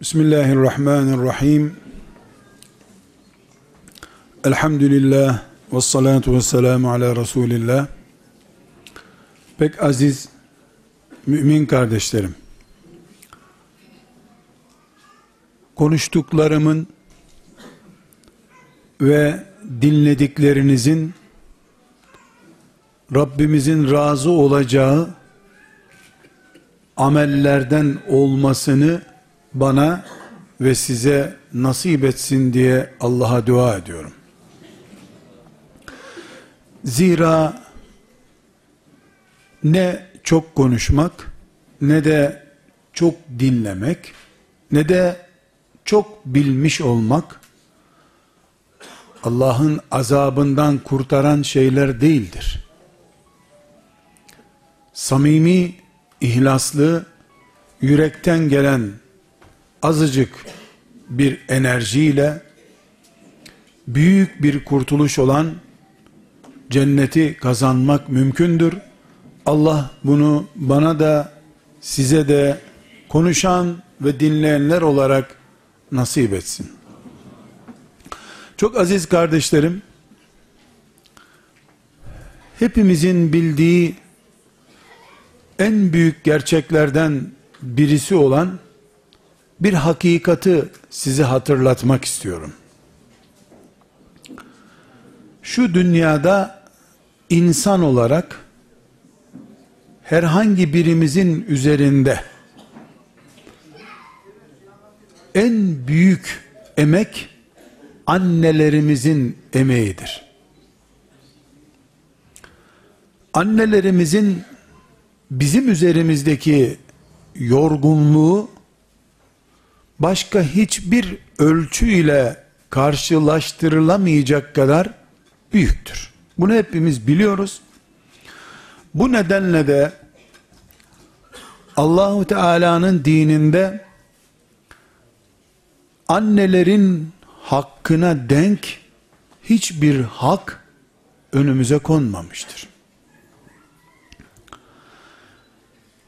Bismillahirrahmanirrahim. Elhamdülillah ve salatu ve selamu ala Resulillah. Pek aziz mümin kardeşlerim. Konuştuklarımın ve dinlediklerinizin Rabbimizin razı olacağı amellerden olmasını bana ve size nasip etsin diye Allah'a dua ediyorum. Zira ne çok konuşmak ne de çok dinlemek ne de çok bilmiş olmak Allah'ın azabından kurtaran şeyler değildir. Samimi, ihlaslı, yürekten gelen azıcık bir enerjiyle büyük bir kurtuluş olan cenneti kazanmak mümkündür. Allah bunu bana da size de konuşan ve dinleyenler olarak nasip etsin. Çok aziz kardeşlerim, hepimizin bildiği en büyük gerçeklerden birisi olan bir hakikati size hatırlatmak istiyorum. Şu dünyada insan olarak herhangi birimizin üzerinde en büyük emek annelerimizin emeğidir. Annelerimizin bizim üzerimizdeki yorgunluğu başka hiçbir ölçüyle karşılaştırılamayacak kadar büyüktür. Bunu hepimiz biliyoruz. Bu nedenle de Allahu Teala'nın dininde annelerin hakkına denk hiçbir hak önümüze konmamıştır.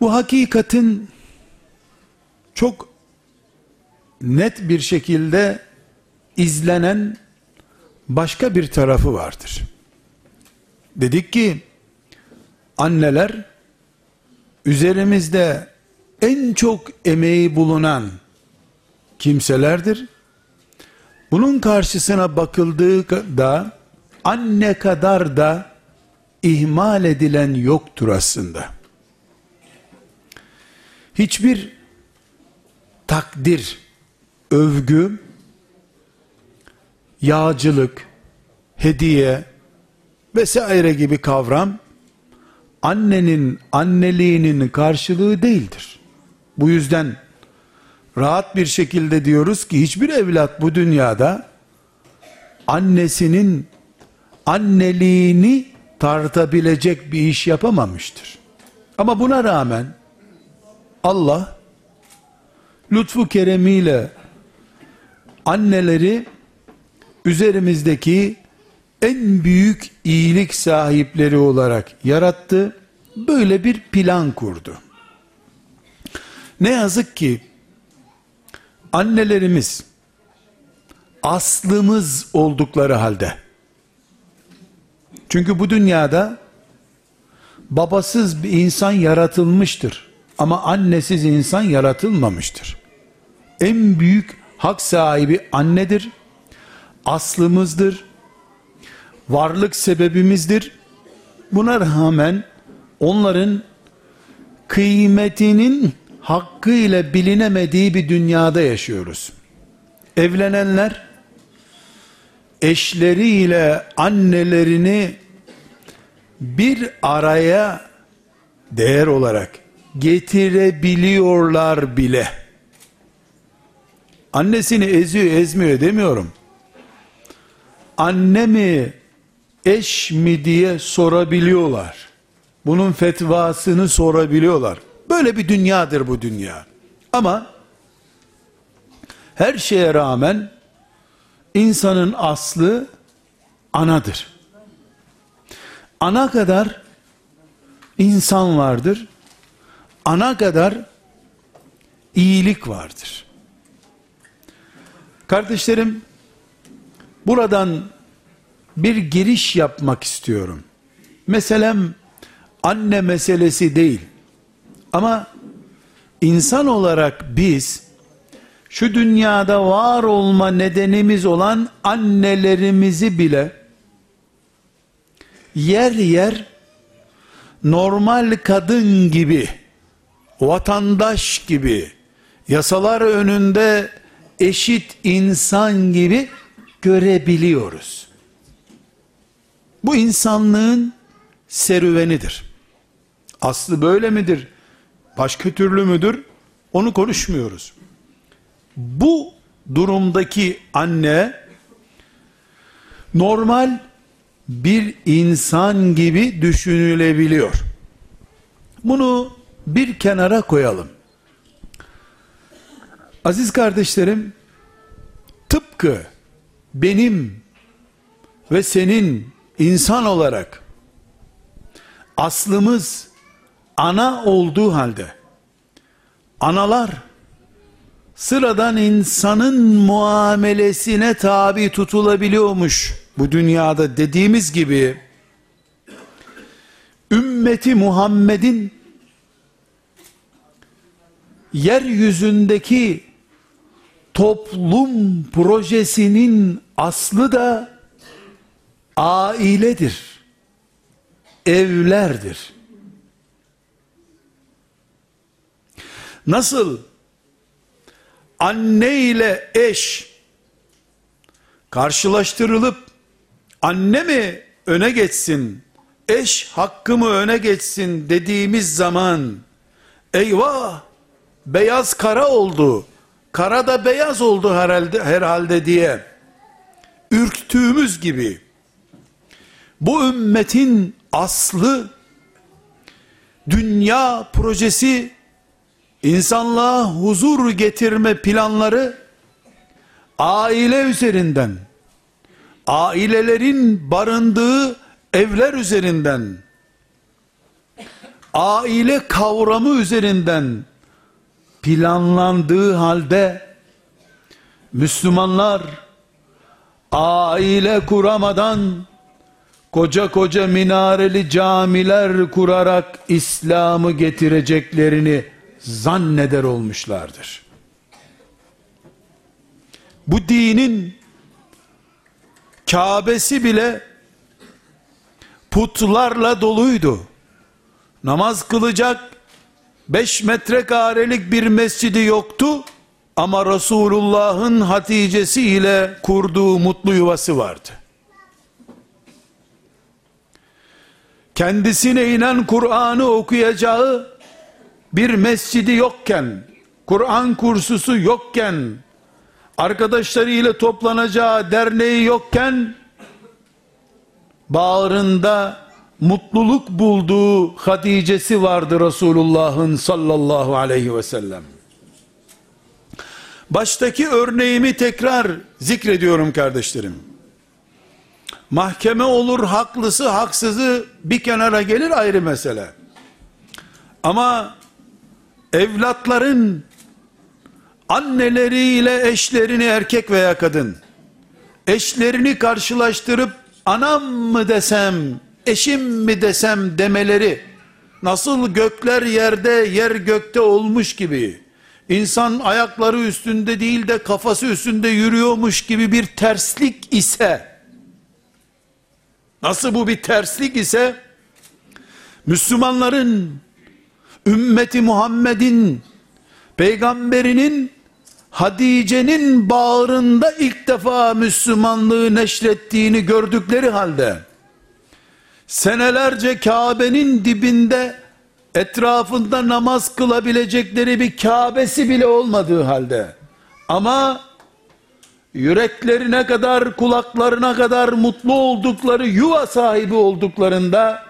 Bu hakikatin çok net bir şekilde izlenen başka bir tarafı vardır. Dedik ki anneler üzerimizde en çok emeği bulunan kimselerdir. Bunun karşısına bakıldığında anne kadar da ihmal edilen yoktur aslında. Hiçbir takdir övgü, yağcılık, hediye vesaire gibi kavram annenin anneliğinin karşılığı değildir. Bu yüzden rahat bir şekilde diyoruz ki hiçbir evlat bu dünyada annesinin anneliğini tartabilecek bir iş yapamamıştır. Ama buna rağmen Allah lütfu keremiyle anneleri üzerimizdeki en büyük iyilik sahipleri olarak yarattı. Böyle bir plan kurdu. Ne yazık ki annelerimiz aslımız oldukları halde çünkü bu dünyada babasız bir insan yaratılmıştır ama annesiz insan yaratılmamıştır. En büyük hak sahibi annedir. Aslımızdır. Varlık sebebimizdir. Buna rağmen onların kıymetinin hakkıyla bilinemediği bir dünyada yaşıyoruz. Evlenenler eşleriyle annelerini bir araya değer olarak getirebiliyorlar bile. Annesini eziyor ezmiyor demiyorum. Anne mi eş mi diye sorabiliyorlar. Bunun fetvasını sorabiliyorlar. Böyle bir dünyadır bu dünya. Ama her şeye rağmen insanın aslı anadır. Ana kadar insan vardır. Ana kadar iyilik vardır. Kardeşlerim, buradan bir giriş yapmak istiyorum. Meselem anne meselesi değil. Ama insan olarak biz şu dünyada var olma nedenimiz olan annelerimizi bile yer yer normal kadın gibi, vatandaş gibi, yasalar önünde eşit insan gibi görebiliyoruz. Bu insanlığın serüvenidir. Aslı böyle midir? Başka türlü müdür? Onu konuşmuyoruz. Bu durumdaki anne normal bir insan gibi düşünülebiliyor. Bunu bir kenara koyalım. Aziz kardeşlerim, tıpkı benim ve senin insan olarak aslımız ana olduğu halde analar sıradan insanın muamelesine tabi tutulabiliyormuş bu dünyada dediğimiz gibi ümmeti Muhammed'in yeryüzündeki toplum projesinin aslı da ailedir. Evlerdir. Nasıl anne ile eş karşılaştırılıp anne mi öne geçsin, eş hakkı mı öne geçsin dediğimiz zaman eyvah beyaz kara oldu, kara da beyaz oldu herhalde, herhalde diye ürktüğümüz gibi. Bu ümmetin aslı dünya projesi insanlığa huzur getirme planları aile üzerinden ailelerin barındığı evler üzerinden aile kavramı üzerinden planlandığı halde Müslümanlar aile kuramadan koca koca minareli camiler kurarak İslam'ı getireceklerini zanneder olmuşlardır. Bu dinin Kabe'si bile putlarla doluydu. Namaz kılacak 5 metrekarelik bir mescidi yoktu ama Resulullah'ın Hatice'si ile kurduğu mutlu yuvası vardı. Kendisine inen Kur'an'ı okuyacağı bir mescidi yokken, Kur'an kursusu yokken, arkadaşlarıyla toplanacağı derneği yokken, bağrında mutluluk bulduğu Hatice'si vardı Resulullah'ın sallallahu aleyhi ve sellem. Baştaki örneğimi tekrar zikrediyorum kardeşlerim. Mahkeme olur haklısı haksızı bir kenara gelir ayrı mesele. Ama evlatların anneleriyle eşlerini erkek veya kadın eşlerini karşılaştırıp anam mı desem eşim mi desem demeleri nasıl gökler yerde yer gökte olmuş gibi insan ayakları üstünde değil de kafası üstünde yürüyormuş gibi bir terslik ise nasıl bu bir terslik ise Müslümanların ümmeti Muhammed'in peygamberinin Hadice'nin bağrında ilk defa Müslümanlığı neşrettiğini gördükleri halde senelerce Kabe'nin dibinde etrafında namaz kılabilecekleri bir Kabe'si bile olmadığı halde. Ama yüreklerine kadar kulaklarına kadar mutlu oldukları yuva sahibi olduklarında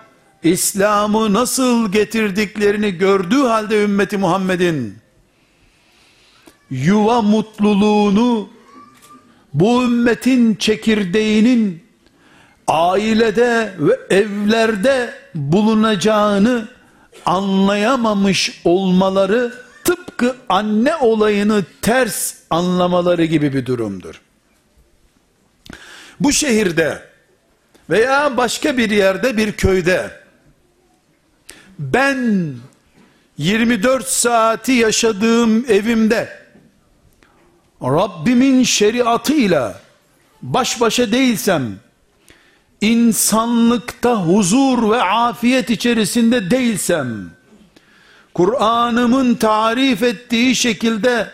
İslam'ı nasıl getirdiklerini gördüğü halde ümmeti Muhammed'in yuva mutluluğunu bu ümmetin çekirdeğinin ailede ve evlerde bulunacağını anlayamamış olmaları tıpkı anne olayını ters anlamaları gibi bir durumdur. Bu şehirde veya başka bir yerde bir köyde ben 24 saati yaşadığım evimde Rabbimin şeriatıyla baş başa değilsem insanlıkta huzur ve afiyet içerisinde değilsem Kur'an'ımın tarif ettiği şekilde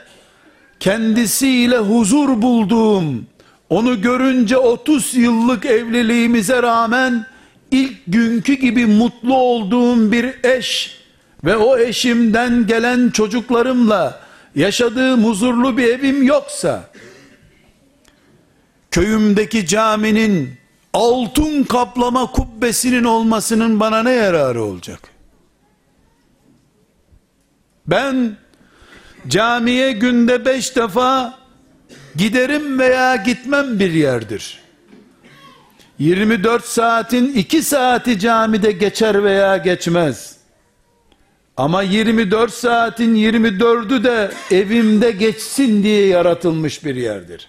kendisiyle huzur bulduğum onu görünce 30 yıllık evliliğimize rağmen ilk günkü gibi mutlu olduğum bir eş ve o eşimden gelen çocuklarımla yaşadığım huzurlu bir evim yoksa köyümdeki caminin altın kaplama kubbesinin olmasının bana ne yararı olacak? Ben camiye günde beş defa giderim veya gitmem bir yerdir. 24 saatin 2 saati camide geçer veya geçmez. Ama 24 saatin 24'ü de evimde geçsin diye yaratılmış bir yerdir.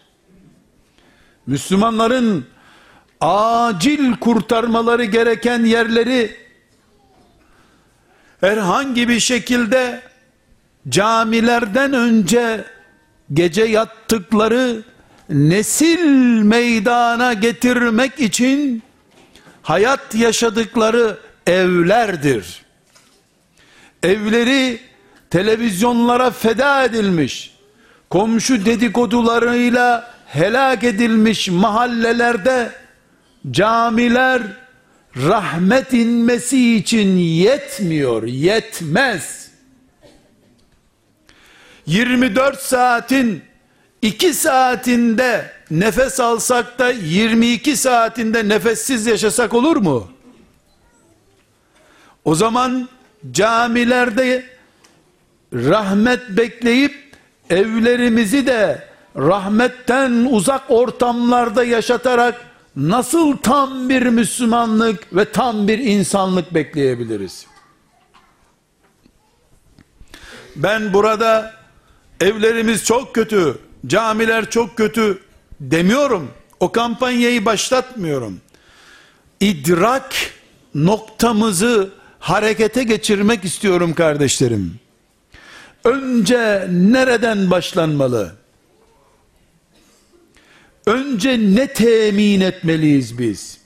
Müslümanların acil kurtarmaları gereken yerleri herhangi bir şekilde camilerden önce gece yattıkları nesil meydana getirmek için hayat yaşadıkları evlerdir. Evleri televizyonlara feda edilmiş, komşu dedikodularıyla helak edilmiş mahallelerde camiler rahmet inmesi için yetmiyor, yetmez. 24 saatin 2 saatinde nefes alsak da 22 saatinde nefessiz yaşasak olur mu? O zaman camilerde rahmet bekleyip evlerimizi de rahmetten uzak ortamlarda yaşatarak nasıl tam bir Müslümanlık ve tam bir insanlık bekleyebiliriz? Ben burada evlerimiz çok kötü, camiler çok kötü demiyorum. O kampanyayı başlatmıyorum. İdrak noktamızı harekete geçirmek istiyorum kardeşlerim. Önce nereden başlanmalı? Önce ne temin etmeliyiz biz?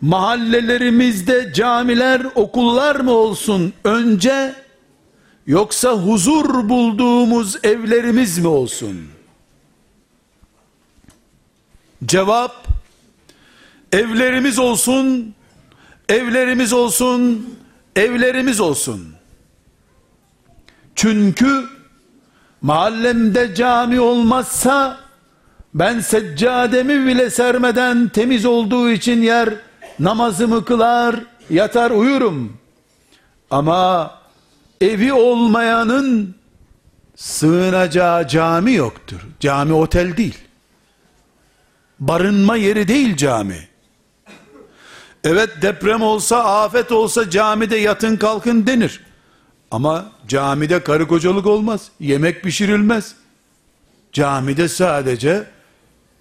Mahallelerimizde camiler, okullar mı olsun önce yoksa huzur bulduğumuz evlerimiz mi olsun? Cevap evlerimiz olsun, evlerimiz olsun, evlerimiz olsun. Çünkü mahallemde cami olmazsa ben seccademi bile sermeden temiz olduğu için yer namazımı kılar yatar uyurum. Ama evi olmayanın sığınacağı cami yoktur. Cami otel değil. Barınma yeri değil cami. Evet deprem olsa, afet olsa camide yatın kalkın denir. Ama camide karı kocalık olmaz. Yemek pişirilmez. Camide sadece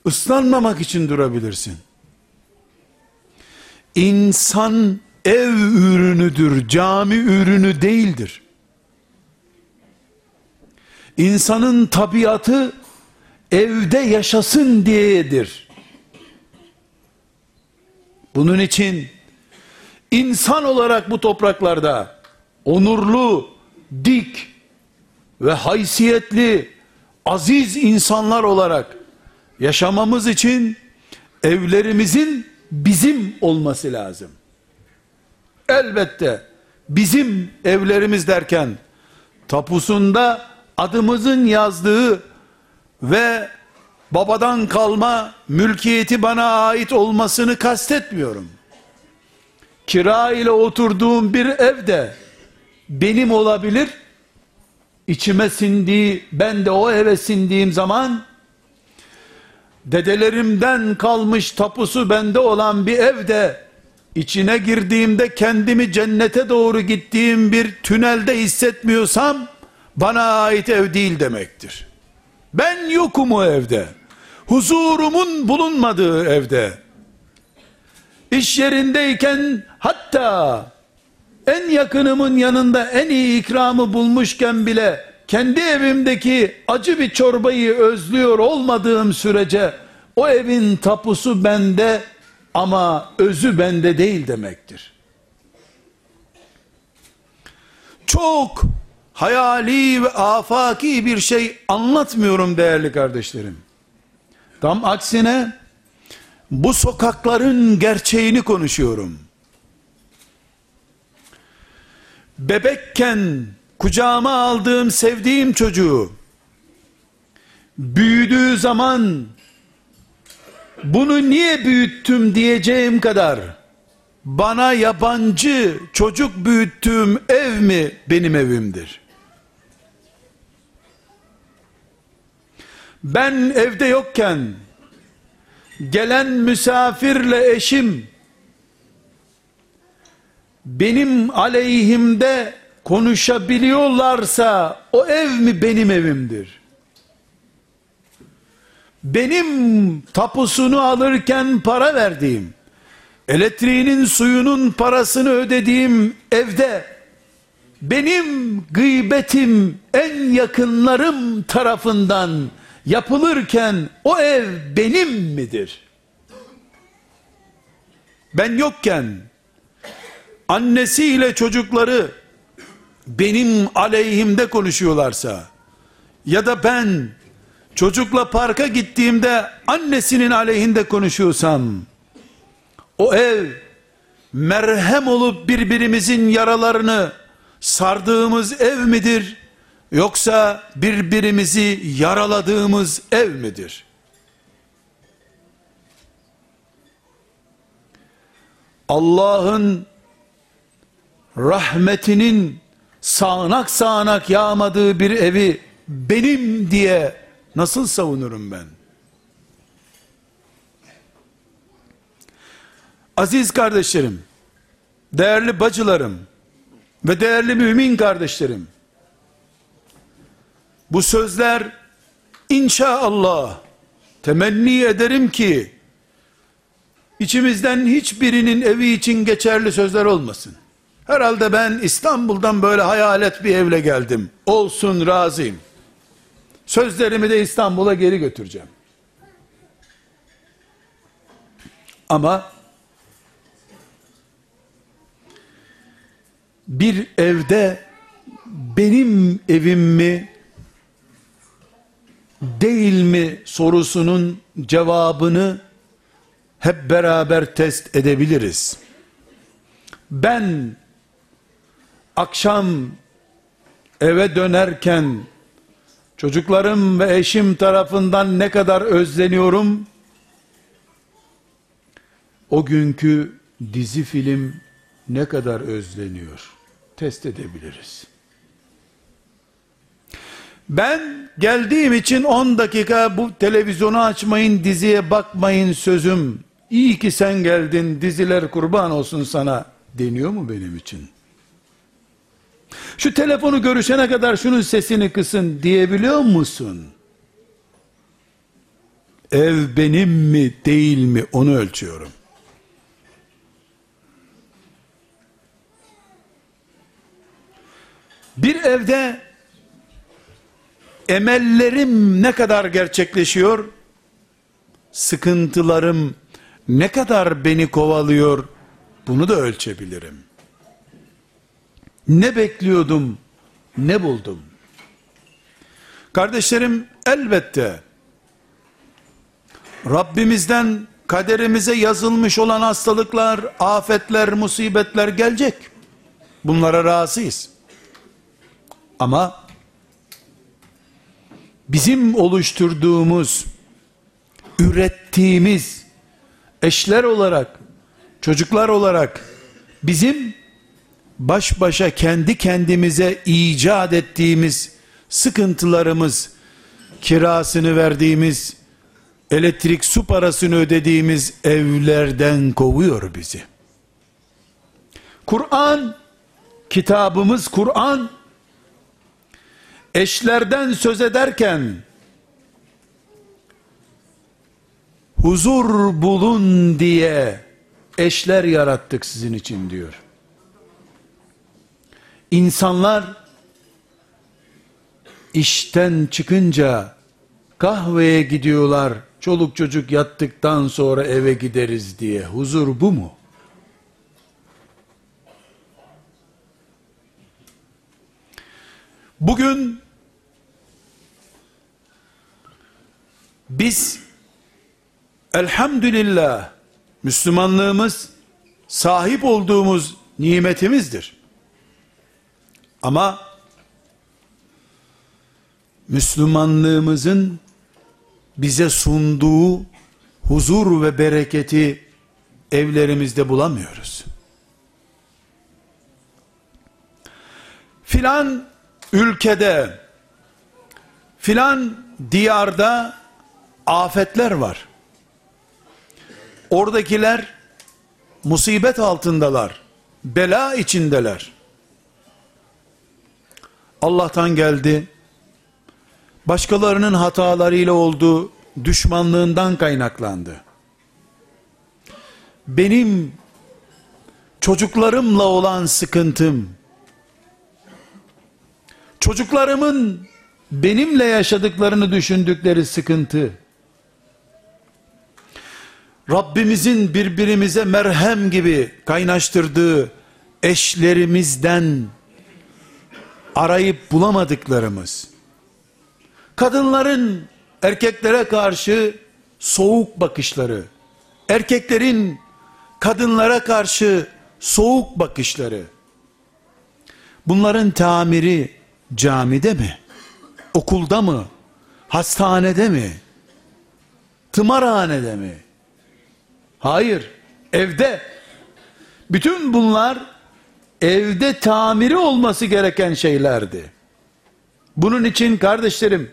ıslanmamak için durabilirsin. İnsan ev ürünüdür, cami ürünü değildir. İnsanın tabiatı evde yaşasın diyedir. Bunun için insan olarak bu topraklarda onurlu, dik ve haysiyetli, aziz insanlar olarak yaşamamız için evlerimizin bizim olması lazım. Elbette bizim evlerimiz derken tapusunda adımızın yazdığı ve babadan kalma mülkiyeti bana ait olmasını kastetmiyorum. Kira ile oturduğum bir evde benim olabilir. İçime sindiği, ben de o eve sindiğim zaman dedelerimden kalmış tapusu bende olan bir evde içine girdiğimde kendimi cennete doğru gittiğim bir tünelde hissetmiyorsam bana ait ev değil demektir. Ben yokum o evde. Huzurumun bulunmadığı evde. İş yerindeyken hatta en yakınımın yanında en iyi ikramı bulmuşken bile kendi evimdeki acı bir çorbayı özlüyor olmadığım sürece o evin tapusu bende ama özü bende değil demektir. Çok hayali ve afaki bir şey anlatmıyorum değerli kardeşlerim. Tam aksine bu sokakların gerçeğini konuşuyorum. Bebekken kucağıma aldığım sevdiğim çocuğu büyüdüğü zaman bunu niye büyüttüm diyeceğim kadar bana yabancı çocuk büyüttüğüm ev mi benim evimdir? Ben evde yokken gelen misafirle eşim benim aleyhimde konuşabiliyorlarsa o ev mi benim evimdir? Benim tapusunu alırken para verdiğim, elektriğinin suyunun parasını ödediğim evde benim gıybetim en yakınlarım tarafından yapılırken o ev benim midir? Ben yokken annesiyle çocukları benim aleyhimde konuşuyorlarsa ya da ben çocukla parka gittiğimde annesinin aleyhinde konuşuyorsam o ev merhem olup birbirimizin yaralarını sardığımız ev midir? Yoksa birbirimizi yaraladığımız ev midir? Allah'ın rahmetinin sağanak sağanak yağmadığı bir evi benim diye nasıl savunurum ben? Aziz kardeşlerim, değerli bacılarım ve değerli mümin kardeşlerim, bu sözler inşallah temenni ederim ki içimizden hiçbirinin evi için geçerli sözler olmasın. Herhalde ben İstanbul'dan böyle hayalet bir evle geldim. Olsun razıyım. Sözlerimi de İstanbul'a geri götüreceğim. Ama bir evde benim evim mi değil mi sorusunun cevabını hep beraber test edebiliriz. Ben akşam eve dönerken çocuklarım ve eşim tarafından ne kadar özleniyorum o günkü dizi film ne kadar özleniyor test edebiliriz. Ben geldiğim için 10 dakika bu televizyonu açmayın, diziye bakmayın sözüm. İyi ki sen geldin, diziler kurban olsun sana deniyor mu benim için? Şu telefonu görüşene kadar şunun sesini kısın diyebiliyor musun? Ev benim mi değil mi onu ölçüyorum. Bir evde emellerim ne kadar gerçekleşiyor? Sıkıntılarım ne kadar beni kovalıyor? Bunu da ölçebilirim. Ne bekliyordum? Ne buldum? Kardeşlerim elbette Rabbimizden kaderimize yazılmış olan hastalıklar, afetler, musibetler gelecek. Bunlara razıyız. Ama bizim oluşturduğumuz, ürettiğimiz eşler olarak, çocuklar olarak bizim baş başa kendi kendimize icat ettiğimiz sıkıntılarımız, kirasını verdiğimiz, elektrik su parasını ödediğimiz evlerden kovuyor bizi. Kur'an, kitabımız Kur'an, eşlerden söz ederken, huzur bulun diye eşler yarattık sizin için diyor. İnsanlar işten çıkınca kahveye gidiyorlar. Çoluk çocuk yattıktan sonra eve gideriz diye. Huzur bu mu? Bugün biz elhamdülillah Müslümanlığımız sahip olduğumuz nimetimizdir. Ama Müslümanlığımızın bize sunduğu huzur ve bereketi evlerimizde bulamıyoruz. Filan ülkede, filan diyarda afetler var. Oradakiler musibet altındalar. Bela içindeler. Allah'tan geldi. Başkalarının hatalarıyla oldu, düşmanlığından kaynaklandı. Benim çocuklarımla olan sıkıntım, çocuklarımın benimle yaşadıklarını düşündükleri sıkıntı, Rabbimizin birbirimize merhem gibi kaynaştırdığı eşlerimizden arayıp bulamadıklarımız, kadınların erkeklere karşı soğuk bakışları, erkeklerin kadınlara karşı soğuk bakışları, bunların tamiri camide mi, okulda mı, hastanede mi, tımarhanede mi? Hayır, evde. Bütün bunlar evde tamiri olması gereken şeylerdi. Bunun için kardeşlerim,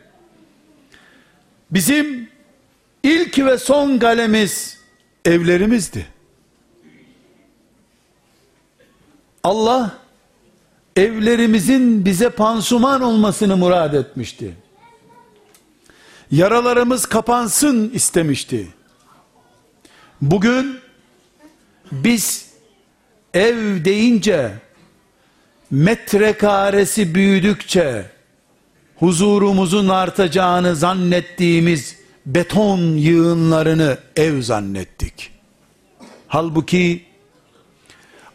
bizim ilk ve son galemiz evlerimizdi. Allah evlerimizin bize pansuman olmasını murad etmişti. Yaralarımız kapansın istemişti. Bugün biz ev deyince metrekaresi büyüdükçe huzurumuzun artacağını zannettiğimiz beton yığınlarını ev zannettik. Halbuki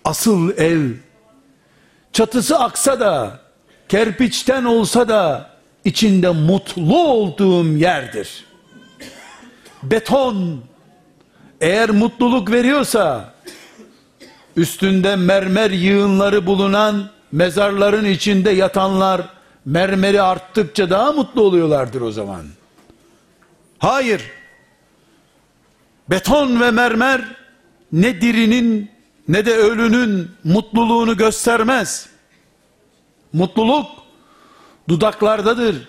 asıl ev çatısı aksa da kerpiçten olsa da içinde mutlu olduğum yerdir. Beton eğer mutluluk veriyorsa üstünde mermer yığınları bulunan mezarların içinde yatanlar mermeri arttıkça daha mutlu oluyorlardır o zaman. Hayır. Beton ve mermer ne dirinin ne de ölünün mutluluğunu göstermez. Mutluluk dudaklardadır,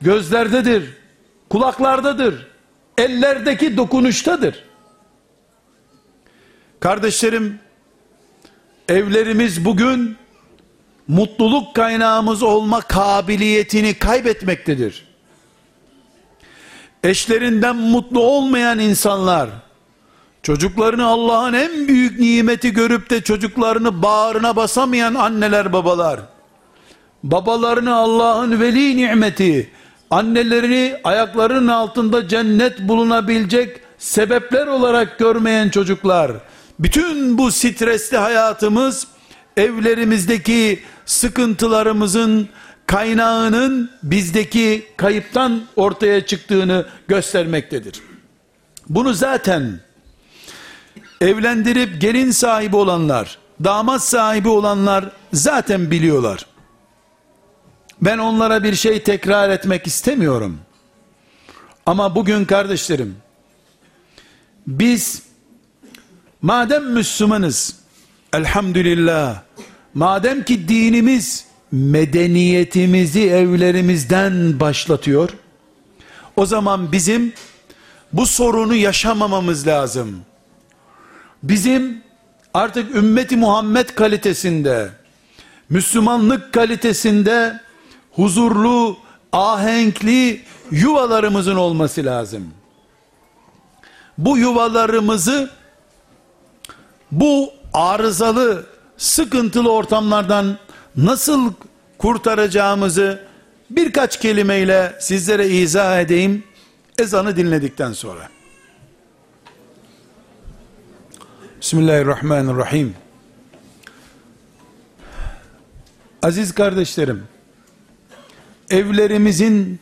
gözlerdedir, kulaklardadır, ellerdeki dokunuştadır. Kardeşlerim, evlerimiz bugün mutluluk kaynağımız olma kabiliyetini kaybetmektedir. Eşlerinden mutlu olmayan insanlar, çocuklarını Allah'ın en büyük nimeti görüp de çocuklarını bağrına basamayan anneler babalar, babalarını Allah'ın veli nimeti, annelerini ayaklarının altında cennet bulunabilecek sebepler olarak görmeyen çocuklar, bütün bu stresli hayatımız evlerimizdeki sıkıntılarımızın kaynağının bizdeki kayıptan ortaya çıktığını göstermektedir. Bunu zaten evlendirip gelin sahibi olanlar, damat sahibi olanlar zaten biliyorlar. Ben onlara bir şey tekrar etmek istemiyorum. Ama bugün kardeşlerim, biz madem Müslümanız, elhamdülillah, madem ki dinimiz medeniyetimizi evlerimizden başlatıyor, o zaman bizim bu sorunu yaşamamamız lazım. Bizim artık ümmeti Muhammed kalitesinde, Müslümanlık kalitesinde huzurlu, ahenkli yuvalarımızın olması lazım. Bu yuvalarımızı bu arızalı, sıkıntılı ortamlardan nasıl kurtaracağımızı birkaç kelimeyle sizlere izah edeyim ezanı dinledikten sonra. Bismillahirrahmanirrahim. Aziz kardeşlerim, evlerimizin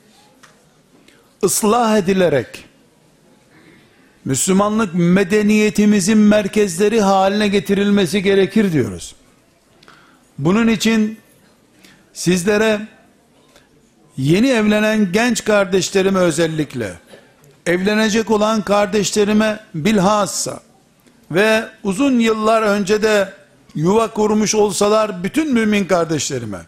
ıslah edilerek Müslümanlık medeniyetimizin merkezleri haline getirilmesi gerekir diyoruz. Bunun için sizlere yeni evlenen genç kardeşlerime özellikle evlenecek olan kardeşlerime bilhassa ve uzun yıllar önce de yuva kurmuş olsalar bütün mümin kardeşlerime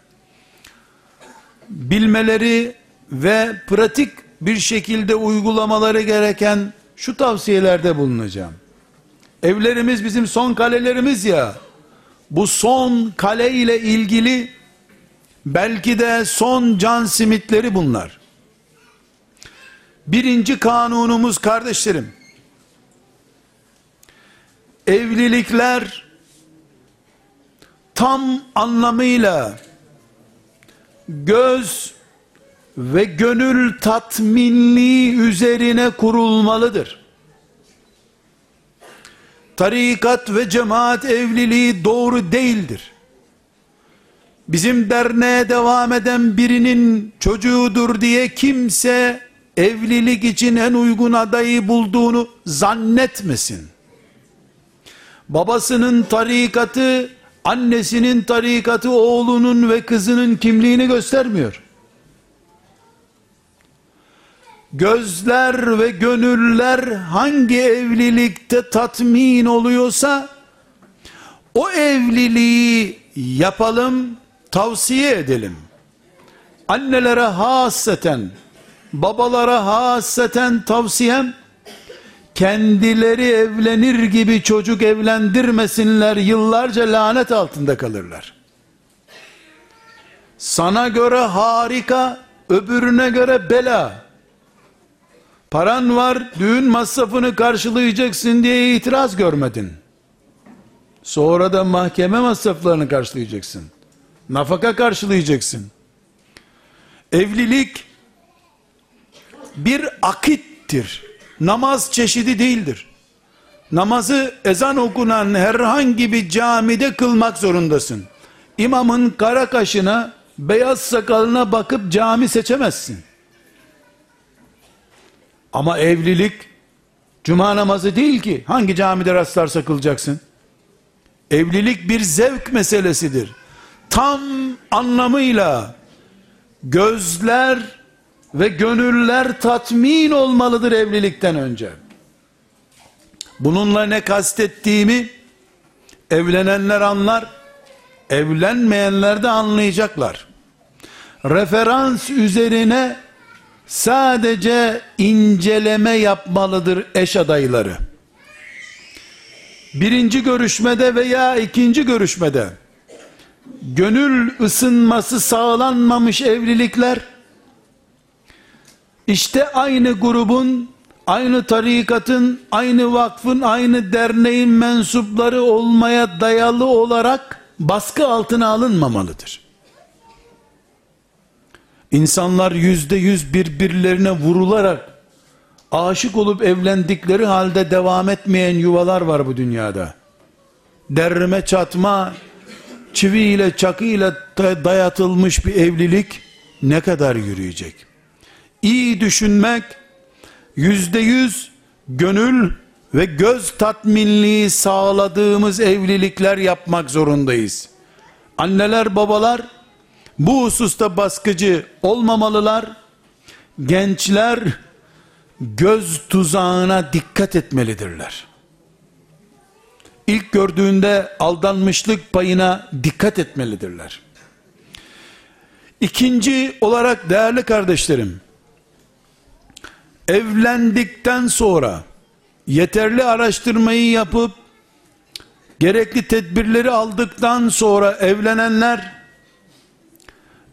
bilmeleri ve pratik bir şekilde uygulamaları gereken şu tavsiyelerde bulunacağım. Evlerimiz bizim son kalelerimiz ya. Bu son kale ile ilgili belki de son can simitleri bunlar. Birinci kanunumuz kardeşlerim. Evlilikler tam anlamıyla göz ve gönül tatminliği üzerine kurulmalıdır. Tarikat ve cemaat evliliği doğru değildir. Bizim derneğe devam eden birinin çocuğudur diye kimse evlilik için en uygun adayı bulduğunu zannetmesin. Babasının tarikatı, annesinin tarikatı oğlunun ve kızının kimliğini göstermiyor gözler ve gönüller hangi evlilikte tatmin oluyorsa o evliliği yapalım, tavsiye edelim. Annelere hasreten, babalara hasreten tavsiyem, kendileri evlenir gibi çocuk evlendirmesinler, yıllarca lanet altında kalırlar. Sana göre harika, öbürüne göre bela. Paran var, düğün masrafını karşılayacaksın diye itiraz görmedin. Sonra da mahkeme masraflarını karşılayacaksın. Nafaka karşılayacaksın. Evlilik bir akittir. Namaz çeşidi değildir. Namazı ezan okunan herhangi bir camide kılmak zorundasın. İmamın kara kaşına, beyaz sakalına bakıp cami seçemezsin. Ama evlilik cuma namazı değil ki. Hangi camide rastlarsa kılacaksın? Evlilik bir zevk meselesidir. Tam anlamıyla gözler ve gönüller tatmin olmalıdır evlilikten önce. Bununla ne kastettiğimi evlenenler anlar, evlenmeyenler de anlayacaklar. Referans üzerine sadece inceleme yapmalıdır eş adayları. Birinci görüşmede veya ikinci görüşmede gönül ısınması sağlanmamış evlilikler işte aynı grubun, aynı tarikatın, aynı vakfın, aynı derneğin mensupları olmaya dayalı olarak baskı altına alınmamalıdır. İnsanlar yüzde yüz birbirlerine vurularak aşık olup evlendikleri halde devam etmeyen yuvalar var bu dünyada. Derme çatma, çiviyle çakıyla dayatılmış bir evlilik ne kadar yürüyecek? İyi düşünmek, yüzde yüz gönül ve göz tatminliği sağladığımız evlilikler yapmak zorundayız. Anneler babalar bu hususta baskıcı olmamalılar. Gençler göz tuzağına dikkat etmelidirler. İlk gördüğünde aldanmışlık payına dikkat etmelidirler. İkinci olarak değerli kardeşlerim, evlendikten sonra yeterli araştırmayı yapıp gerekli tedbirleri aldıktan sonra evlenenler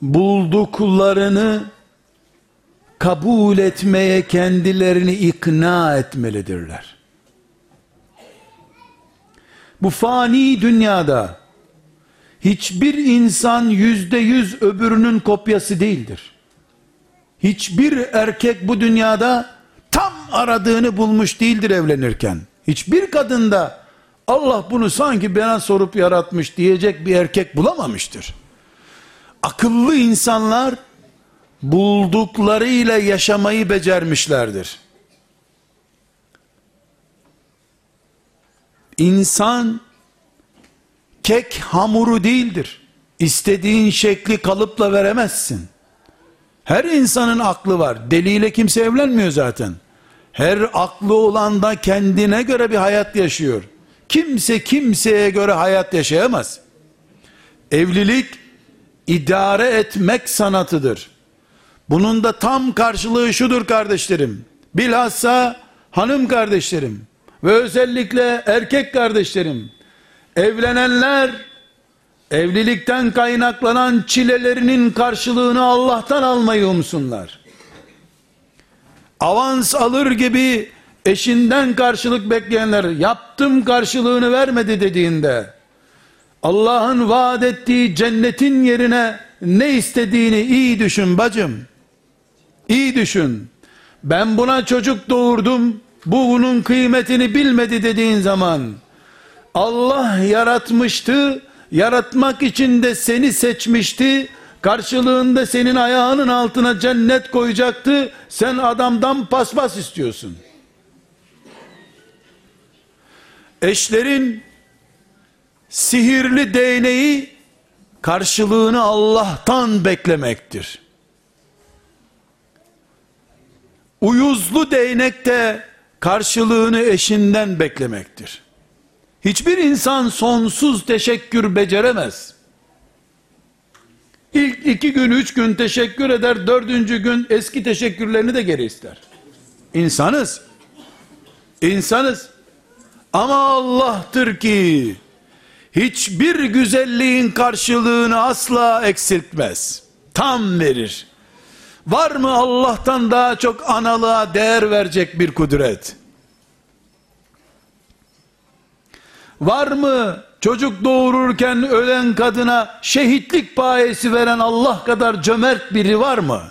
bulduklarını kabul etmeye kendilerini ikna etmelidirler. Bu fani dünyada hiçbir insan yüzde yüz öbürünün kopyası değildir. Hiçbir erkek bu dünyada tam aradığını bulmuş değildir evlenirken. Hiçbir kadında Allah bunu sanki bana sorup yaratmış diyecek bir erkek bulamamıştır. Akıllı insanlar bulduklarıyla yaşamayı becermişlerdir. İnsan kek hamuru değildir. İstediğin şekli kalıpla veremezsin. Her insanın aklı var. Deliyle kimse evlenmiyor zaten. Her aklı olan da kendine göre bir hayat yaşıyor. Kimse kimseye göre hayat yaşayamaz. Evlilik idare etmek sanatıdır. Bunun da tam karşılığı şudur kardeşlerim. Bilhassa hanım kardeşlerim ve özellikle erkek kardeşlerim. Evlenenler evlilikten kaynaklanan çilelerinin karşılığını Allah'tan almayı umsunlar. Avans alır gibi eşinden karşılık bekleyenler yaptım karşılığını vermedi dediğinde Allah'ın vaat ettiği cennetin yerine ne istediğini iyi düşün bacım. İyi düşün. Ben buna çocuk doğurdum. Bu bunun kıymetini bilmedi dediğin zaman Allah yaratmıştı. Yaratmak için de seni seçmişti. Karşılığında senin ayağının altına cennet koyacaktı. Sen adamdan paspas istiyorsun. Eşlerin sihirli değneği karşılığını Allah'tan beklemektir. Uyuzlu değnek de karşılığını eşinden beklemektir. Hiçbir insan sonsuz teşekkür beceremez. İlk iki gün, üç gün teşekkür eder, dördüncü gün eski teşekkürlerini de geri ister. İnsanız. İnsanız. Ama Allah'tır ki, hiçbir güzelliğin karşılığını asla eksiltmez. Tam verir. Var mı Allah'tan daha çok analığa değer verecek bir kudret? Var mı çocuk doğururken ölen kadına şehitlik payesi veren Allah kadar cömert biri var mı?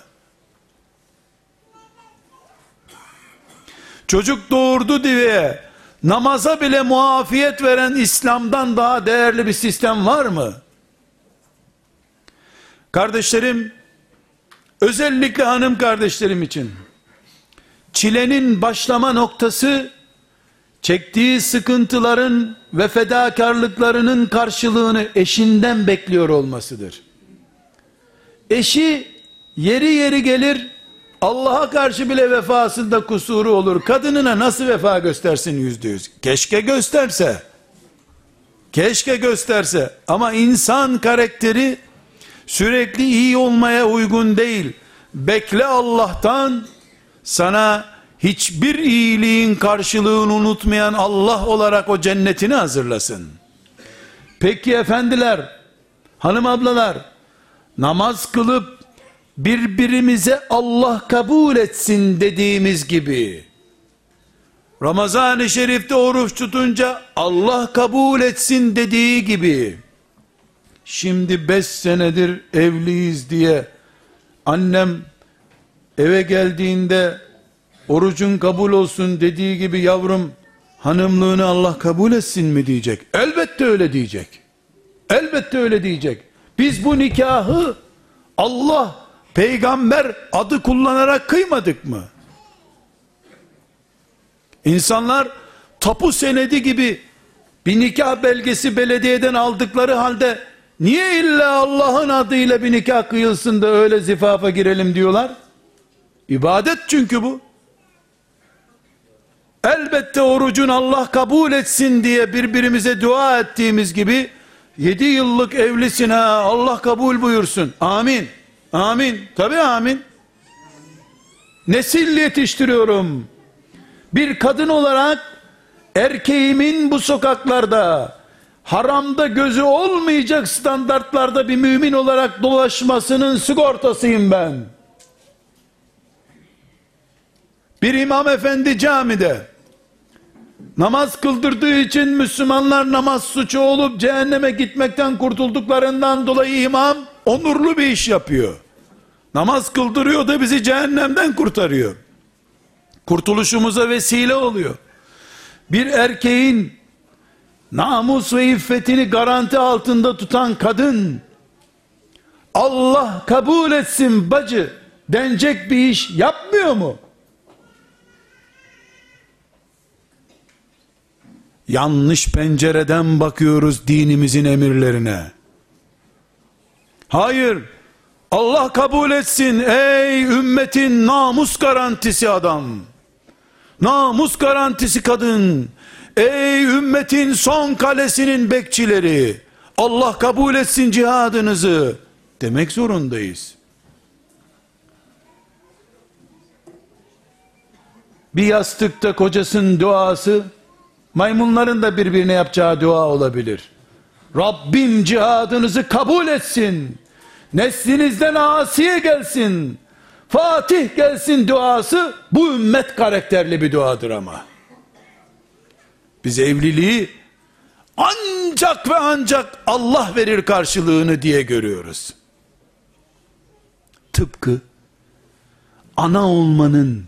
Çocuk doğurdu diye namaza bile muafiyet veren İslam'dan daha değerli bir sistem var mı? Kardeşlerim, özellikle hanım kardeşlerim için, çilenin başlama noktası, çektiği sıkıntıların ve fedakarlıklarının karşılığını eşinden bekliyor olmasıdır. Eşi yeri yeri gelir, Allah'a karşı bile vefasında kusuru olur. Kadınına nasıl vefa göstersin yüzde yüz? Keşke gösterse. Keşke gösterse. Ama insan karakteri sürekli iyi olmaya uygun değil. Bekle Allah'tan sana hiçbir iyiliğin karşılığını unutmayan Allah olarak o cennetini hazırlasın. Peki efendiler, hanım ablalar, namaz kılıp birbirimize Allah kabul etsin dediğimiz gibi, Ramazan-ı Şerif'te oruç tutunca Allah kabul etsin dediği gibi, şimdi beş senedir evliyiz diye, annem eve geldiğinde, orucun kabul olsun dediği gibi yavrum, hanımlığını Allah kabul etsin mi diyecek. Elbette öyle diyecek. Elbette öyle diyecek. Biz bu nikahı Allah peygamber adı kullanarak kıymadık mı? İnsanlar tapu senedi gibi bir nikah belgesi belediyeden aldıkları halde niye illa Allah'ın adıyla bir nikah kıyılsın da öyle zifafa girelim diyorlar? İbadet çünkü bu. Elbette orucun Allah kabul etsin diye birbirimize dua ettiğimiz gibi 7 yıllık evlisin ha Allah kabul buyursun. Amin. Amin. Tabi amin. Nesil yetiştiriyorum. Bir kadın olarak erkeğimin bu sokaklarda haramda gözü olmayacak standartlarda bir mümin olarak dolaşmasının sigortasıyım ben. Bir imam efendi camide namaz kıldırdığı için Müslümanlar namaz suçu olup cehenneme gitmekten kurtulduklarından dolayı imam onurlu bir iş yapıyor. Namaz kıldırıyor da bizi cehennemden kurtarıyor. Kurtuluşumuza vesile oluyor. Bir erkeğin namus ve iffetini garanti altında tutan kadın Allah kabul etsin bacı denecek bir iş yapmıyor mu? Yanlış pencereden bakıyoruz dinimizin emirlerine. Hayır. Allah kabul etsin ey ümmetin namus garantisi adam. Namus garantisi kadın. Ey ümmetin son kalesinin bekçileri. Allah kabul etsin cihadınızı demek zorundayız. Bir yastıkta kocasının duası maymunların da birbirine yapacağı dua olabilir. Rabbim cihadınızı kabul etsin. Neslinizden asiye gelsin. Fatih gelsin duası bu ümmet karakterli bir duadır ama. Biz evliliği ancak ve ancak Allah verir karşılığını diye görüyoruz. Tıpkı ana olmanın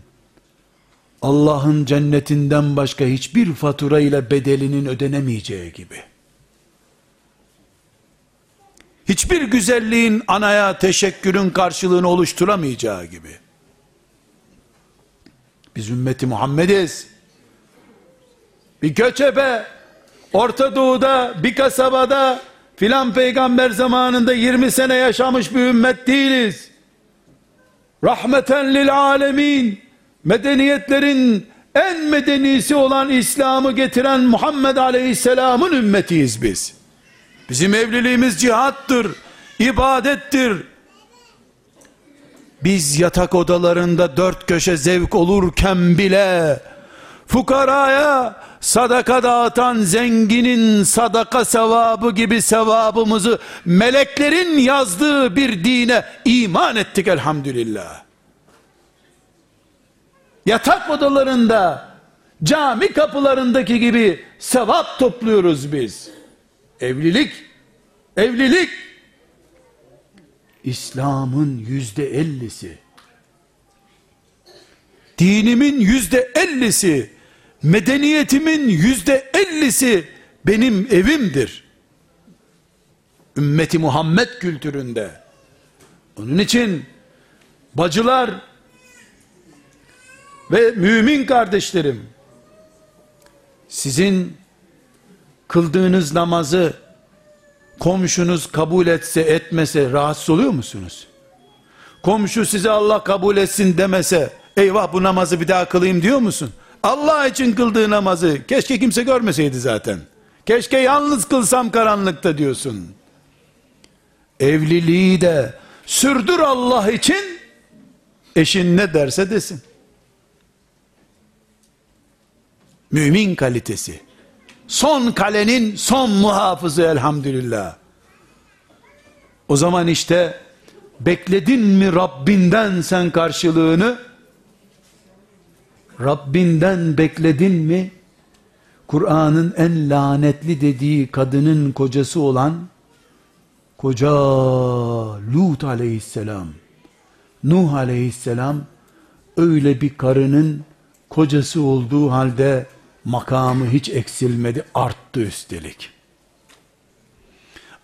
Allah'ın cennetinden başka hiçbir fatura ile bedelinin ödenemeyeceği gibi. Hiçbir güzelliğin anaya teşekkürün karşılığını oluşturamayacağı gibi. Biz ümmeti Muhammediz. Bir göçebe, Orta Doğu'da, bir kasabada, filan peygamber zamanında 20 sene yaşamış bir ümmet değiliz. Rahmeten lil alemin, medeniyetlerin en medenisi olan İslam'ı getiren Muhammed Aleyhisselam'ın ümmetiyiz biz. Bizim evliliğimiz cihattır, ibadettir. Biz yatak odalarında dört köşe zevk olurken bile fukaraya sadaka dağıtan zenginin sadaka sevabı gibi sevabımızı meleklerin yazdığı bir dine iman ettik elhamdülillah yatak odalarında, cami kapılarındaki gibi sevap topluyoruz biz. Evlilik, evlilik, İslam'ın yüzde ellisi, dinimin yüzde ellisi, medeniyetimin yüzde ellisi benim evimdir. Ümmeti Muhammed kültüründe. Onun için bacılar ve mümin kardeşlerim, sizin kıldığınız namazı komşunuz kabul etse etmese rahatsız oluyor musunuz? Komşu size Allah kabul etsin demese, eyvah bu namazı bir daha kılayım diyor musun? Allah için kıldığı namazı keşke kimse görmeseydi zaten. Keşke yalnız kılsam karanlıkta diyorsun. Evliliği de sürdür Allah için eşin ne derse desin. Mümin kalitesi. Son kalenin son muhafızı elhamdülillah. O zaman işte bekledin mi Rabbinden sen karşılığını? Rabbinden bekledin mi? Kur'an'ın en lanetli dediği kadının kocası olan koca Lut aleyhisselam, Nuh aleyhisselam öyle bir karının kocası olduğu halde makamı hiç eksilmedi, arttı üstelik.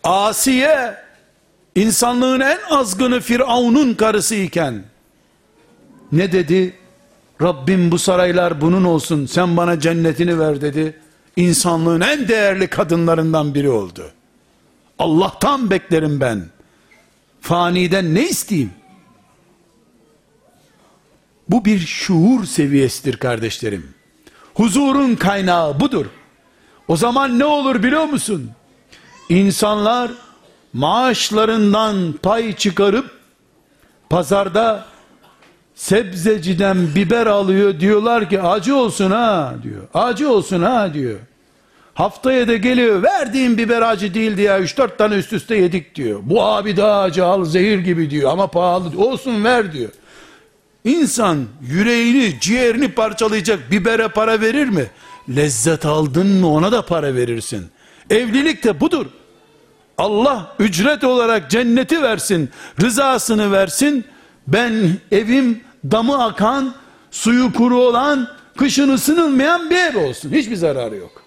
Asiye, insanlığın en azgını Firavun'un karısı iken, ne dedi? Rabbim bu saraylar bunun olsun, sen bana cennetini ver dedi. İnsanlığın en değerli kadınlarından biri oldu. Allah'tan beklerim ben. Faniden ne isteyeyim? Bu bir şuur seviyesidir kardeşlerim. Huzurun kaynağı budur. O zaman ne olur biliyor musun? İnsanlar maaşlarından pay çıkarıp pazarda sebzeciden biber alıyor diyorlar ki acı olsun ha diyor. Acı olsun ha diyor. Haftaya da geliyor verdiğim biber acı değildi ya 3-4 tane üst üste yedik diyor. Bu abi daha acı al zehir gibi diyor ama pahalı olsun ver diyor. İnsan yüreğini ciğerini parçalayacak bibere para verir mi? Lezzet aldın mı ona da para verirsin. Evlilik de budur. Allah ücret olarak cenneti versin, rızasını versin. Ben evim damı akan, suyu kuru olan, kışın ısınılmayan bir ev olsun. Hiçbir zararı yok.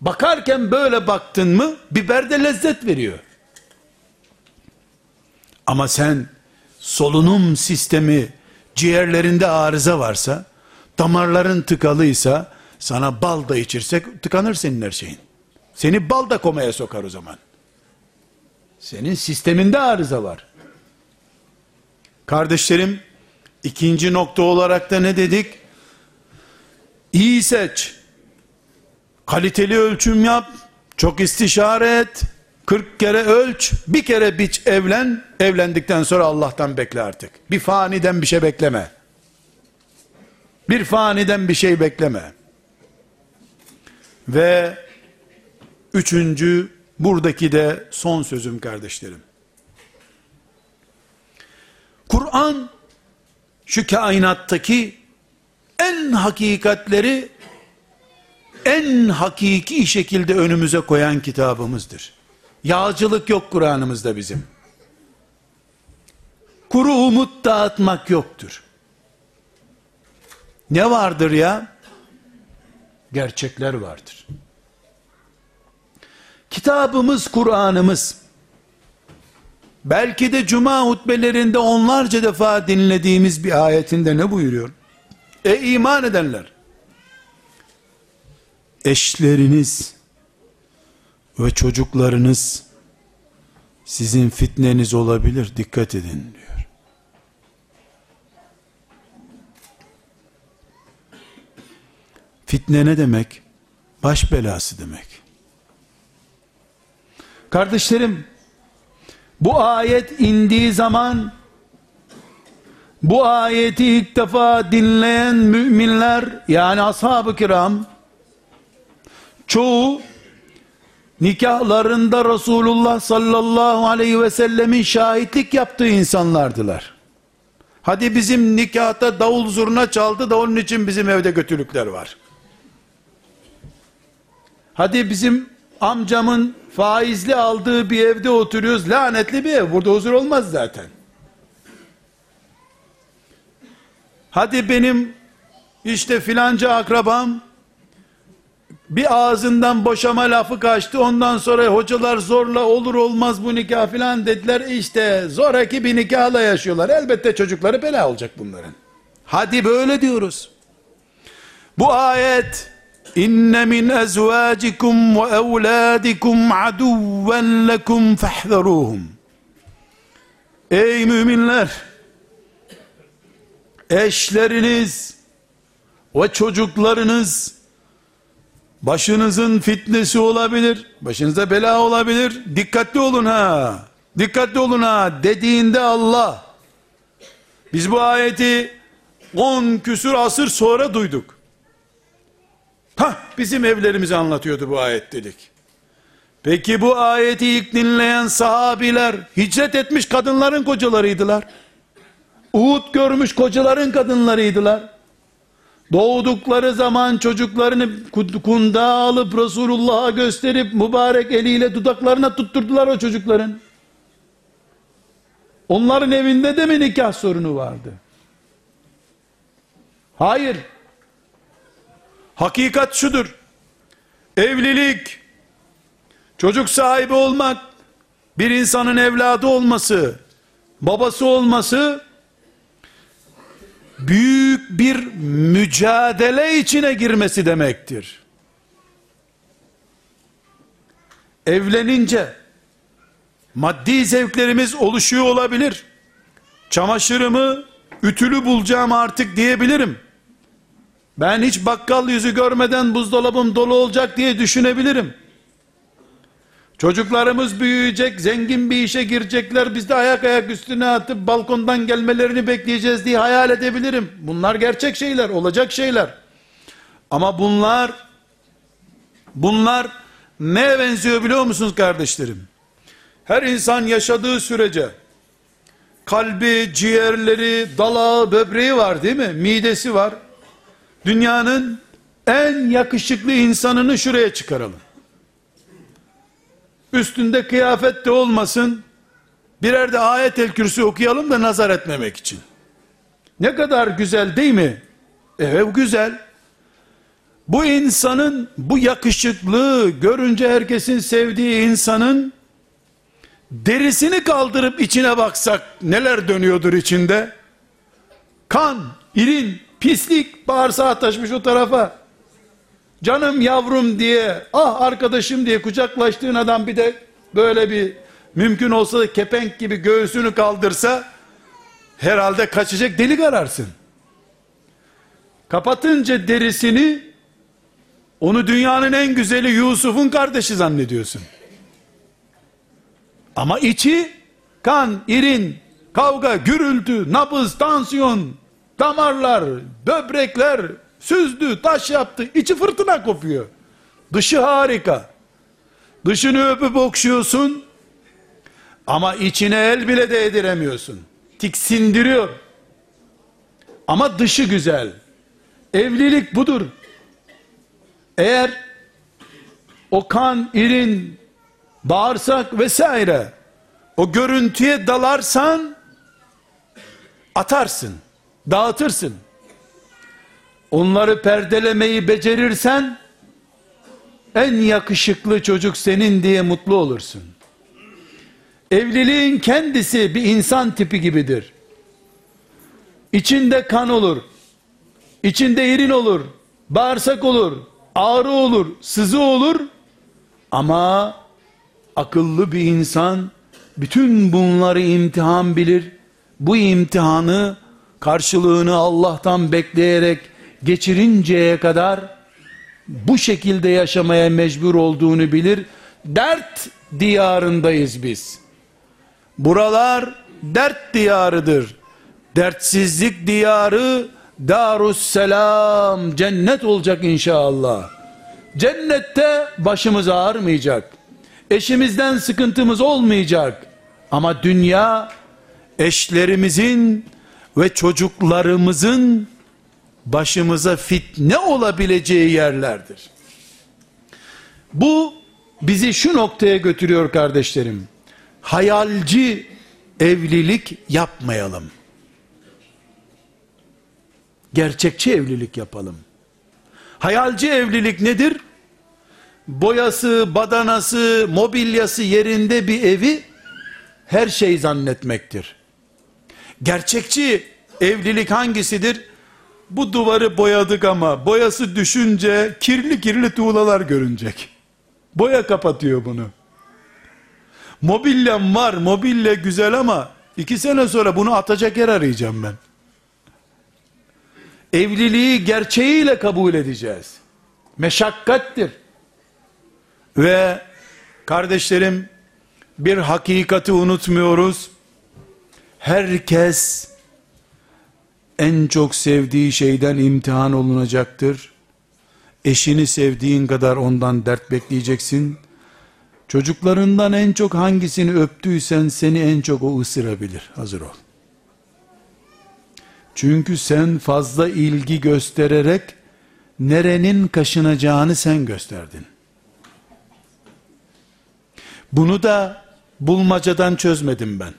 Bakarken böyle baktın mı biber de lezzet veriyor. Ama sen solunum sistemi ciğerlerinde arıza varsa, damarların tıkalıysa sana bal da içirsek tıkanır senin her şeyin. Seni bal da komaya sokar o zaman. Senin sisteminde arıza var. Kardeşlerim, ikinci nokta olarak da ne dedik? İyi seç. Kaliteli ölçüm yap. Çok istişare et. 40 kere ölç, bir kere biç evlen, evlendikten sonra Allah'tan bekle artık. Bir faniden bir şey bekleme. Bir faniden bir şey bekleme. Ve üçüncü, buradaki de son sözüm kardeşlerim. Kur'an, şu kainattaki en hakikatleri en hakiki şekilde önümüze koyan kitabımızdır. Yağcılık yok Kur'an'ımızda bizim. Kuru umut dağıtmak yoktur. Ne vardır ya? Gerçekler vardır. Kitabımız Kur'an'ımız belki de cuma hutbelerinde onlarca defa dinlediğimiz bir ayetinde ne buyuruyor? E iman edenler eşleriniz ve çocuklarınız sizin fitneniz olabilir dikkat edin diyor. Fitne ne demek? Baş belası demek. Kardeşlerim, bu ayet indiği zaman bu ayeti ilk defa dinleyen müminler yani ashab-ı kiram çoğu nikahlarında Resulullah sallallahu aleyhi ve sellemin şahitlik yaptığı insanlardılar. Hadi bizim nikahta davul zurna çaldı da onun için bizim evde kötülükler var. Hadi bizim amcamın faizli aldığı bir evde oturuyoruz. Lanetli bir ev. Burada huzur olmaz zaten. Hadi benim işte filanca akrabam bir ağzından boşama lafı kaçtı ondan sonra hocalar zorla olur olmaz bu nikah filan dediler. İşte zoraki bir nikahla yaşıyorlar. Elbette çocukları bela olacak bunların. Hadi böyle diyoruz. Bu ayet inne min ezvacikum ve evladikum aduven lekum fahzaruhum ey müminler eşleriniz ve çocuklarınız Başınızın fitnesi olabilir. Başınıza bela olabilir. Dikkatli olun ha. Dikkatli olun ha dediğinde Allah biz bu ayeti 10 küsür asır sonra duyduk. Ha bizim evlerimizi anlatıyordu bu ayet dedik. Peki bu ayeti ilk dinleyen sahabiler hicret etmiş kadınların kocalarıydılar. Uhud görmüş kocaların kadınlarıydılar. Doğdukları zaman çocuklarını kunda alıp Resulullah'a gösterip mübarek eliyle dudaklarına tutturdular o çocukların. Onların evinde de mi nikah sorunu vardı? Hayır. Hakikat şudur. Evlilik, çocuk sahibi olmak, bir insanın evladı olması, babası olması, büyük bir mücadele içine girmesi demektir. Evlenince maddi zevklerimiz oluşuyor olabilir. Çamaşırımı ütülü bulacağım artık diyebilirim. Ben hiç bakkal yüzü görmeden buzdolabım dolu olacak diye düşünebilirim. Çocuklarımız büyüyecek, zengin bir işe girecekler, biz de ayak ayak üstüne atıp balkondan gelmelerini bekleyeceğiz diye hayal edebilirim. Bunlar gerçek şeyler, olacak şeyler. Ama bunlar Bunlar neye benziyor biliyor musunuz kardeşlerim? Her insan yaşadığı sürece kalbi, ciğerleri, dalağı, böbreği var değil mi? Midesi var. Dünyanın en yakışıklı insanını şuraya çıkaralım. Üstünde kıyafet de olmasın. Birer de ayet el kürsü okuyalım da nazar etmemek için. Ne kadar güzel değil mi? Evet güzel. Bu insanın, bu yakışıklı, görünce herkesin sevdiği insanın derisini kaldırıp içine baksak neler dönüyordur içinde? Kan, irin, pislik bağırsağı taşmış o tarafa. Canım yavrum diye, ah arkadaşım diye kucaklaştığın adam bir de böyle bir mümkün olsa da kepenk gibi göğsünü kaldırsa herhalde kaçacak delik ararsın. Kapatınca derisini onu dünyanın en güzeli Yusuf'un kardeşi zannediyorsun. Ama içi kan, irin, kavga, gürültü, nabız, tansiyon, damarlar, böbrekler süzdü, taş yaptı. içi fırtına kopuyor. Dışı harika. Dışını öpüp okşuyorsun ama içine el bile de ediremiyorsun. Tiksindiriyor. Ama dışı güzel. Evlilik budur. Eğer o kan, irin, bağırsak vesaire o görüntüye dalarsan atarsın, dağıtırsın. Onları perdelemeyi becerirsen en yakışıklı çocuk senin diye mutlu olursun. Evliliğin kendisi bir insan tipi gibidir. İçinde kan olur, içinde irin olur, bağırsak olur, ağrı olur, sızı olur ama akıllı bir insan bütün bunları imtihan bilir. Bu imtihanı karşılığını Allah'tan bekleyerek geçirinceye kadar bu şekilde yaşamaya mecbur olduğunu bilir. Dert diyarındayız biz. Buralar dert diyarıdır. Dertsizlik diyarı Darusselam cennet olacak inşallah. Cennette başımız ağrmayacak. Eşimizden sıkıntımız olmayacak. Ama dünya eşlerimizin ve çocuklarımızın başımıza fitne olabileceği yerlerdir. Bu bizi şu noktaya götürüyor kardeşlerim. Hayalci evlilik yapmayalım. Gerçekçi evlilik yapalım. Hayalci evlilik nedir? Boyası, badanası, mobilyası yerinde bir evi her şey zannetmektir. Gerçekçi evlilik hangisidir? Bu duvarı boyadık ama boyası düşünce kirli kirli tuğlalar görünecek. Boya kapatıyor bunu. Mobilyam var, mobilya güzel ama iki sene sonra bunu atacak yer arayacağım ben. Evliliği gerçeğiyle kabul edeceğiz. Meşakkattir. Ve kardeşlerim bir hakikati unutmuyoruz. Herkes en çok sevdiği şeyden imtihan olunacaktır. Eşini sevdiğin kadar ondan dert bekleyeceksin. Çocuklarından en çok hangisini öptüysen seni en çok o ısırabilir. Hazır ol. Çünkü sen fazla ilgi göstererek nerenin kaşınacağını sen gösterdin. Bunu da bulmacadan çözmedim ben.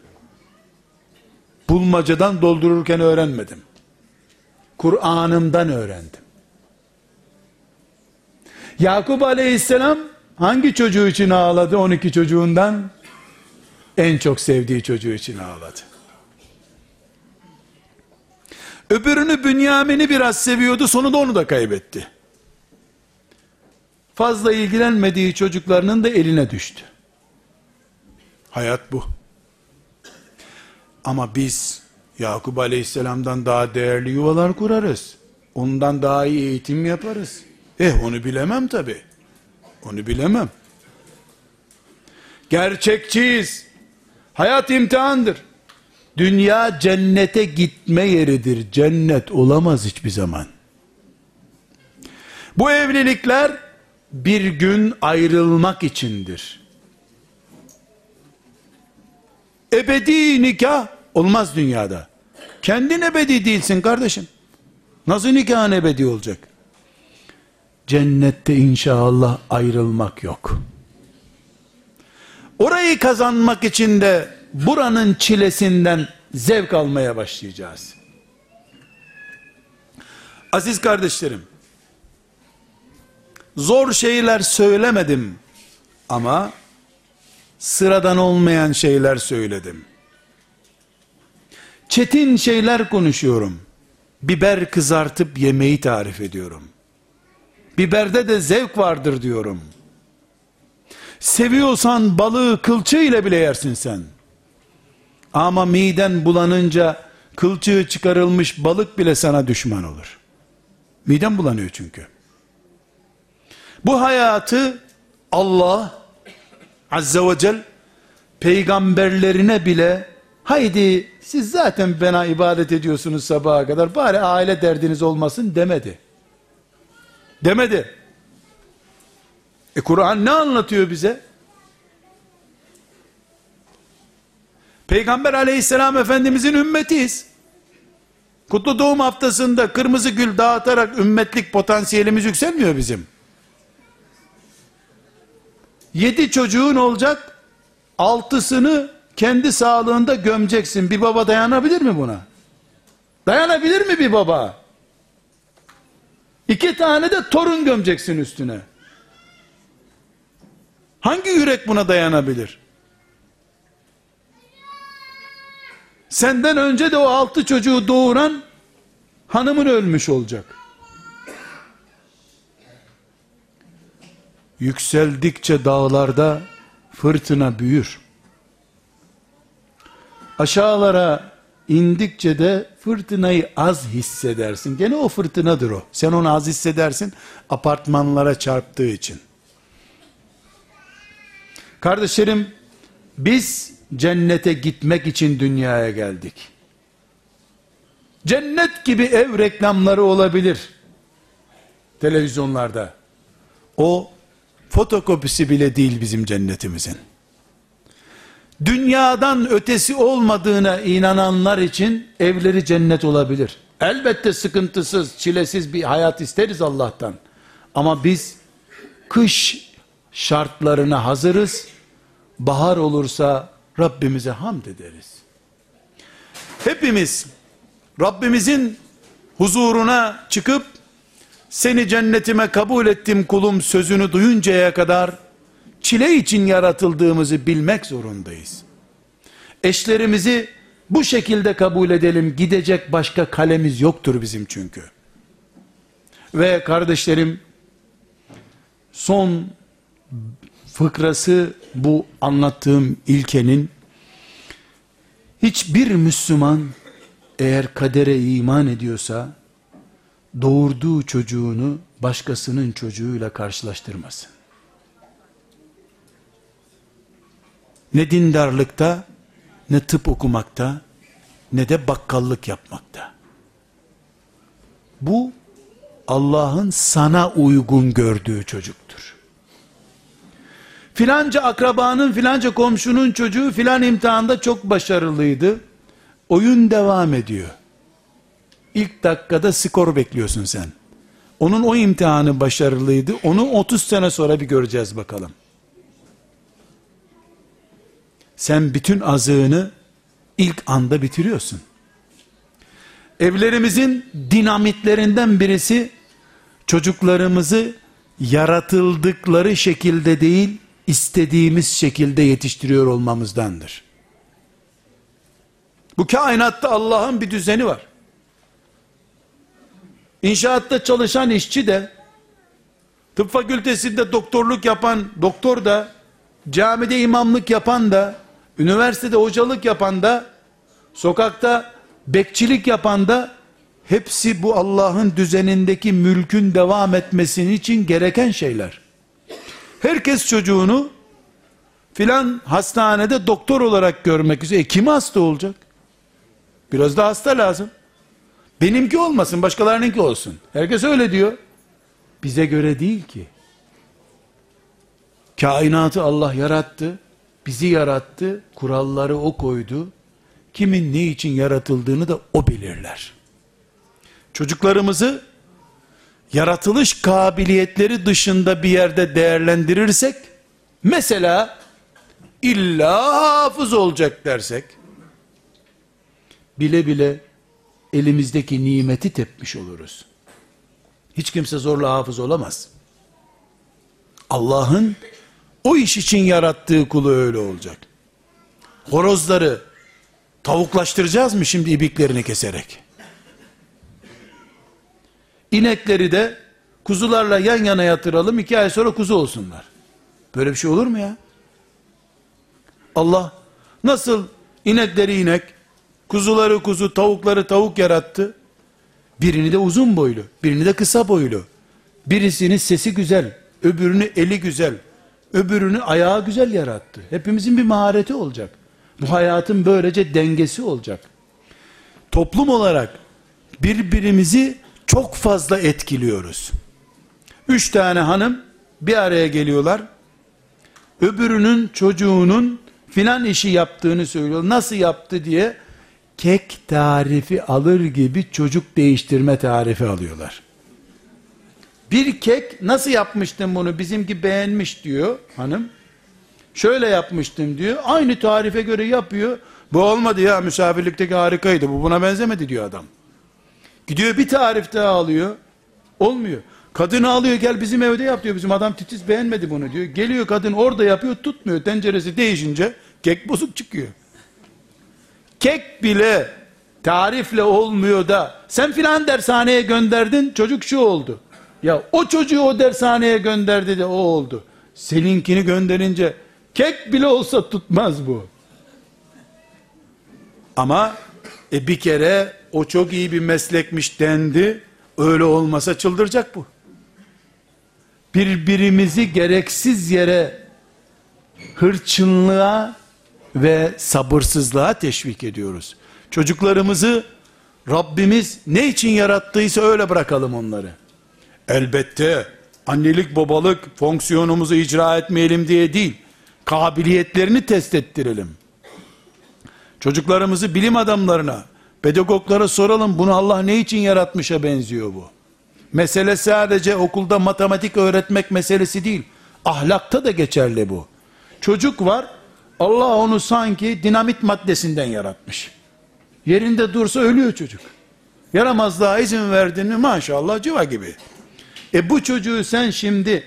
Bulmacadan doldururken öğrenmedim. Kur'an'ımdan öğrendim. Yakup aleyhisselam hangi çocuğu için ağladı 12 çocuğundan? En çok sevdiği çocuğu için ağladı. Öbürünü Bünyamin'i biraz seviyordu sonunda onu da kaybetti. Fazla ilgilenmediği çocuklarının da eline düştü. Hayat bu. Ama biz Yakup Aleyhisselam'dan daha değerli yuvalar kurarız. Ondan daha iyi eğitim yaparız. Eh onu bilemem tabi. Onu bilemem. Gerçekçiyiz. Hayat imtihandır. Dünya cennete gitme yeridir. Cennet olamaz hiçbir zaman. Bu evlilikler bir gün ayrılmak içindir. Ebedi nikah olmaz dünyada. Kendin ebedi değilsin kardeşim. Nasıl nikahın ebedi olacak? Cennette inşallah ayrılmak yok. Orayı kazanmak için de buranın çilesinden zevk almaya başlayacağız. Aziz kardeşlerim, zor şeyler söylemedim ama sıradan olmayan şeyler söyledim. Çetin şeyler konuşuyorum. Biber kızartıp yemeği tarif ediyorum. Biberde de zevk vardır diyorum. Seviyorsan balığı kılçığı ile bile yersin sen. Ama miden bulanınca kılçığı çıkarılmış balık bile sana düşman olur. Miden bulanıyor çünkü. Bu hayatı Allah Azze ve Celle peygamberlerine bile haydi siz zaten bana ibadet ediyorsunuz sabaha kadar bari aile derdiniz olmasın demedi. Demedi. E Kur'an ne anlatıyor bize? Peygamber aleyhisselam efendimizin ümmetiyiz. Kutlu doğum haftasında kırmızı gül dağıtarak ümmetlik potansiyelimiz yükselmiyor bizim. Yedi çocuğun olacak, altısını kendi sağlığında gömeceksin. Bir baba dayanabilir mi buna? Dayanabilir mi bir baba? İki tane de torun gömeceksin üstüne. Hangi yürek buna dayanabilir? Senden önce de o altı çocuğu doğuran hanımın ölmüş olacak. Yükseldikçe dağlarda fırtına büyür. Aşağılara indikçe de fırtınayı az hissedersin. Gene o fırtınadır o. Sen onu az hissedersin apartmanlara çarptığı için. Kardeşlerim biz cennete gitmek için dünyaya geldik. Cennet gibi ev reklamları olabilir. Televizyonlarda. O fotokopisi bile değil bizim cennetimizin. Dünyadan ötesi olmadığına inananlar için evleri cennet olabilir. Elbette sıkıntısız, çilesiz bir hayat isteriz Allah'tan. Ama biz kış şartlarına hazırız. Bahar olursa Rabbimize hamd ederiz. Hepimiz Rabbimizin huzuruna çıkıp seni cennetime kabul ettim kulum sözünü duyuncaya kadar çile için yaratıldığımızı bilmek zorundayız. Eşlerimizi bu şekilde kabul edelim. Gidecek başka kalemiz yoktur bizim çünkü. Ve kardeşlerim son fıkrası bu anlattığım ilkenin hiçbir Müslüman eğer kadere iman ediyorsa doğurduğu çocuğunu başkasının çocuğuyla karşılaştırmasın. Ne dindarlıkta, ne tıp okumakta, ne de bakkallık yapmakta. Bu Allah'ın sana uygun gördüğü çocuktur. Filanca akrabanın, filanca komşunun çocuğu filan imtihanda çok başarılıydı. Oyun devam ediyor. İlk dakikada skor bekliyorsun sen. Onun o imtihanı başarılıydı. Onu 30 sene sonra bir göreceğiz bakalım. Sen bütün azığını ilk anda bitiriyorsun. Evlerimizin dinamitlerinden birisi çocuklarımızı yaratıldıkları şekilde değil, istediğimiz şekilde yetiştiriyor olmamızdandır. Bu kainatta Allah'ın bir düzeni var. İnşaatta çalışan işçi de, tıp fakültesinde doktorluk yapan doktor da, camide imamlık yapan da, üniversitede hocalık yapan da, sokakta bekçilik yapan da, hepsi bu Allah'ın düzenindeki mülkün devam etmesinin için gereken şeyler. Herkes çocuğunu filan hastanede doktor olarak görmek üzere. E, kim hasta olacak? Biraz da hasta lazım. Benimki olmasın, başkalarınınki olsun. Herkes öyle diyor. Bize göre değil ki. Kainatı Allah yarattı, bizi yarattı, kuralları o koydu. Kimin ne için yaratıldığını da o belirler. Çocuklarımızı yaratılış kabiliyetleri dışında bir yerde değerlendirirsek, mesela illa hafız olacak dersek, bile bile elimizdeki nimeti tepmiş oluruz. Hiç kimse zorla hafız olamaz. Allah'ın o iş için yarattığı kulu öyle olacak. Horozları tavuklaştıracağız mı şimdi ibiklerini keserek? İnekleri de kuzularla yan yana yatıralım iki ay sonra kuzu olsunlar. Böyle bir şey olur mu ya? Allah nasıl inekleri inek, kuzuları kuzu, tavukları tavuk yarattı. Birini de uzun boylu, birini de kısa boylu. Birisinin sesi güzel, öbürünü eli güzel, öbürünü ayağı güzel yarattı. Hepimizin bir mahareti olacak. Bu hayatın böylece dengesi olacak. Toplum olarak birbirimizi çok fazla etkiliyoruz. Üç tane hanım bir araya geliyorlar. Öbürünün çocuğunun filan işi yaptığını söylüyor. Nasıl yaptı diye kek tarifi alır gibi çocuk değiştirme tarifi alıyorlar. Bir kek nasıl yapmıştım bunu bizimki beğenmiş diyor hanım. Şöyle yapmıştım diyor. Aynı tarife göre yapıyor. Bu olmadı ya misafirlikteki harikaydı. Bu buna benzemedi diyor adam. Gidiyor bir tarif daha alıyor. Olmuyor. Kadını alıyor gel bizim evde yap diyor. Bizim adam titiz beğenmedi bunu diyor. Geliyor kadın orada yapıyor tutmuyor. Tenceresi değişince kek bozuk çıkıyor. Kek bile tarifle olmuyor da sen filan dershaneye gönderdin çocuk şu oldu. Ya o çocuğu o dershaneye gönderdi de o oldu. Seninkini gönderince kek bile olsa tutmaz bu. Ama e bir kere o çok iyi bir meslekmiş dendi. Öyle olmasa çıldıracak bu. Birbirimizi gereksiz yere hırçınlığa ve sabırsızlığa teşvik ediyoruz. Çocuklarımızı Rabbimiz ne için yarattıysa öyle bırakalım onları. Elbette annelik babalık fonksiyonumuzu icra etmeyelim diye değil, kabiliyetlerini test ettirelim. Çocuklarımızı bilim adamlarına, pedagoglara soralım bunu Allah ne için yaratmışa benziyor bu. Mesele sadece okulda matematik öğretmek meselesi değil. Ahlakta da geçerli bu. Çocuk var, Allah onu sanki dinamit maddesinden yaratmış. Yerinde dursa ölüyor çocuk. Yaramazlığa izin verdin mi maşallah civa gibi. E bu çocuğu sen şimdi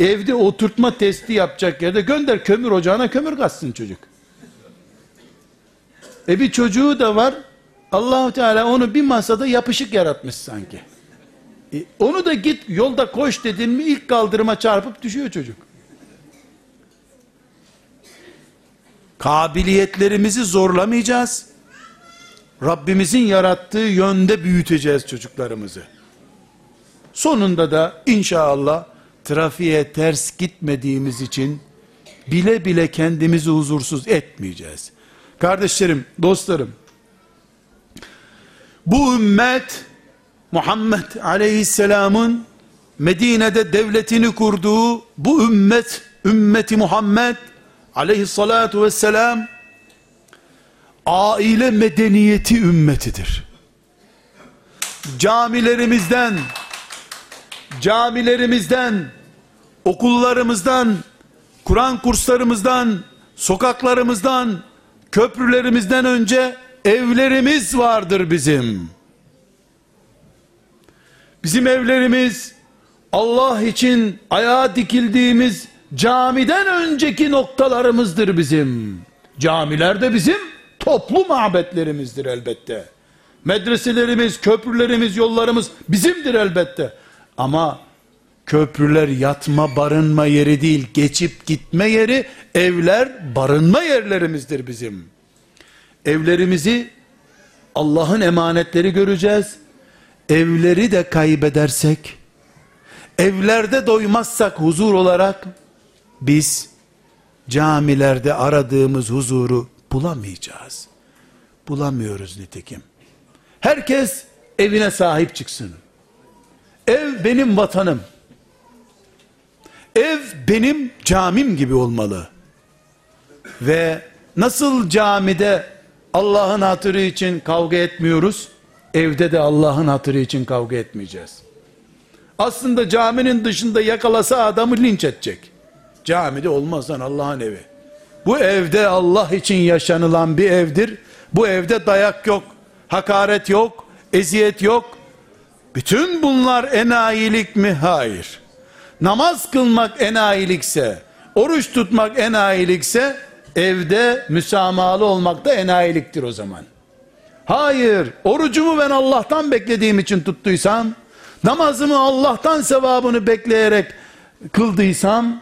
evde oturtma testi yapacak yerde gönder kömür ocağına kömür katsın çocuk. E bir çocuğu da var Allahu Teala onu bir masada yapışık yaratmış sanki. E onu da git yolda koş dedin mi ilk kaldırıma çarpıp düşüyor çocuk. Kabiliyetlerimizi zorlamayacağız. Rabbimizin yarattığı yönde büyüteceğiz çocuklarımızı. Sonunda da inşallah trafiğe ters gitmediğimiz için bile bile kendimizi huzursuz etmeyeceğiz. Kardeşlerim, dostlarım, bu ümmet Muhammed Aleyhisselam'ın Medine'de devletini kurduğu bu ümmet, ümmeti Muhammed Aleyhissalatu vesselam aile medeniyeti ümmetidir. Camilerimizden camilerimizden okullarımızdan Kur'an kurslarımızdan sokaklarımızdan köprülerimizden önce evlerimiz vardır bizim. Bizim evlerimiz Allah için ayağa dikildiğimiz camiden önceki noktalarımızdır bizim. Camiler de bizim toplu mabetlerimizdir elbette. Medreselerimiz, köprülerimiz, yollarımız bizimdir elbette. Ama köprüler yatma, barınma yeri değil, geçip gitme yeri, evler barınma yerlerimizdir bizim. Evlerimizi Allah'ın emanetleri göreceğiz. Evleri de kaybedersek, evlerde doymazsak huzur olarak, biz camilerde aradığımız huzuru bulamayacağız. Bulamıyoruz nitekim. Herkes evine sahip çıksın. Ev benim vatanım. Ev benim camim gibi olmalı. Ve nasıl camide Allah'ın hatırı için kavga etmiyoruz, evde de Allah'ın hatırı için kavga etmeyeceğiz. Aslında caminin dışında yakalasa adamı linç edecek. Camide olmaz lan Allah'ın evi. Bu evde Allah için yaşanılan bir evdir. Bu evde dayak yok, hakaret yok, eziyet yok. Bütün bunlar enayilik mi? Hayır. Namaz kılmak enayilikse, oruç tutmak enayilikse, evde müsamahalı olmak da enayiliktir o zaman. Hayır, orucumu ben Allah'tan beklediğim için tuttuysam, namazımı Allah'tan sevabını bekleyerek kıldıysam,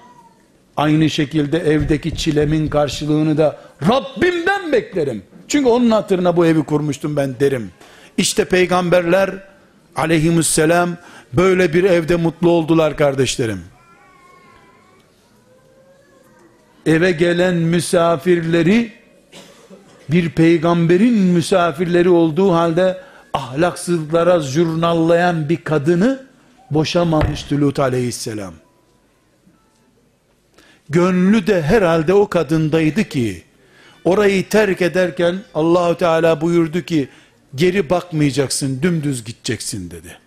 aynı şekilde evdeki çilemin karşılığını da Rabbimden beklerim. Çünkü onun hatırına bu evi kurmuştum ben derim. İşte peygamberler aleyhisselam böyle bir evde mutlu oldular kardeşlerim. Eve gelen misafirleri bir peygamberin misafirleri olduğu halde ahlaksızlıklara jurnallayan bir kadını boşamamıştı Lut aleyhisselam. Gönlü de herhalde o kadındaydı ki orayı terk ederken Allahu Teala buyurdu ki geri bakmayacaksın dümdüz gideceksin dedi.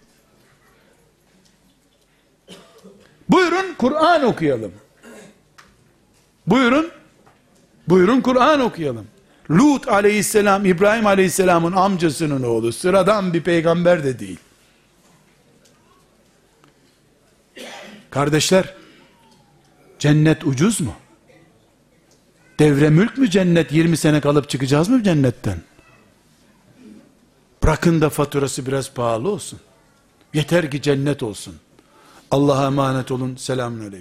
Buyurun Kur'an okuyalım. Buyurun buyurun Kur'an okuyalım. Lut aleyhisselam İbrahim aleyhisselamın amcasının oğlu sıradan bir peygamber de değil. Kardeşler cennet ucuz mu? Devre mülk mü cennet 20 sene kalıp çıkacağız mı cennetten? Bırakın da faturası biraz pahalı olsun. Yeter ki cennet olsun. Allah'a emanet olun. Selamun aleyküm.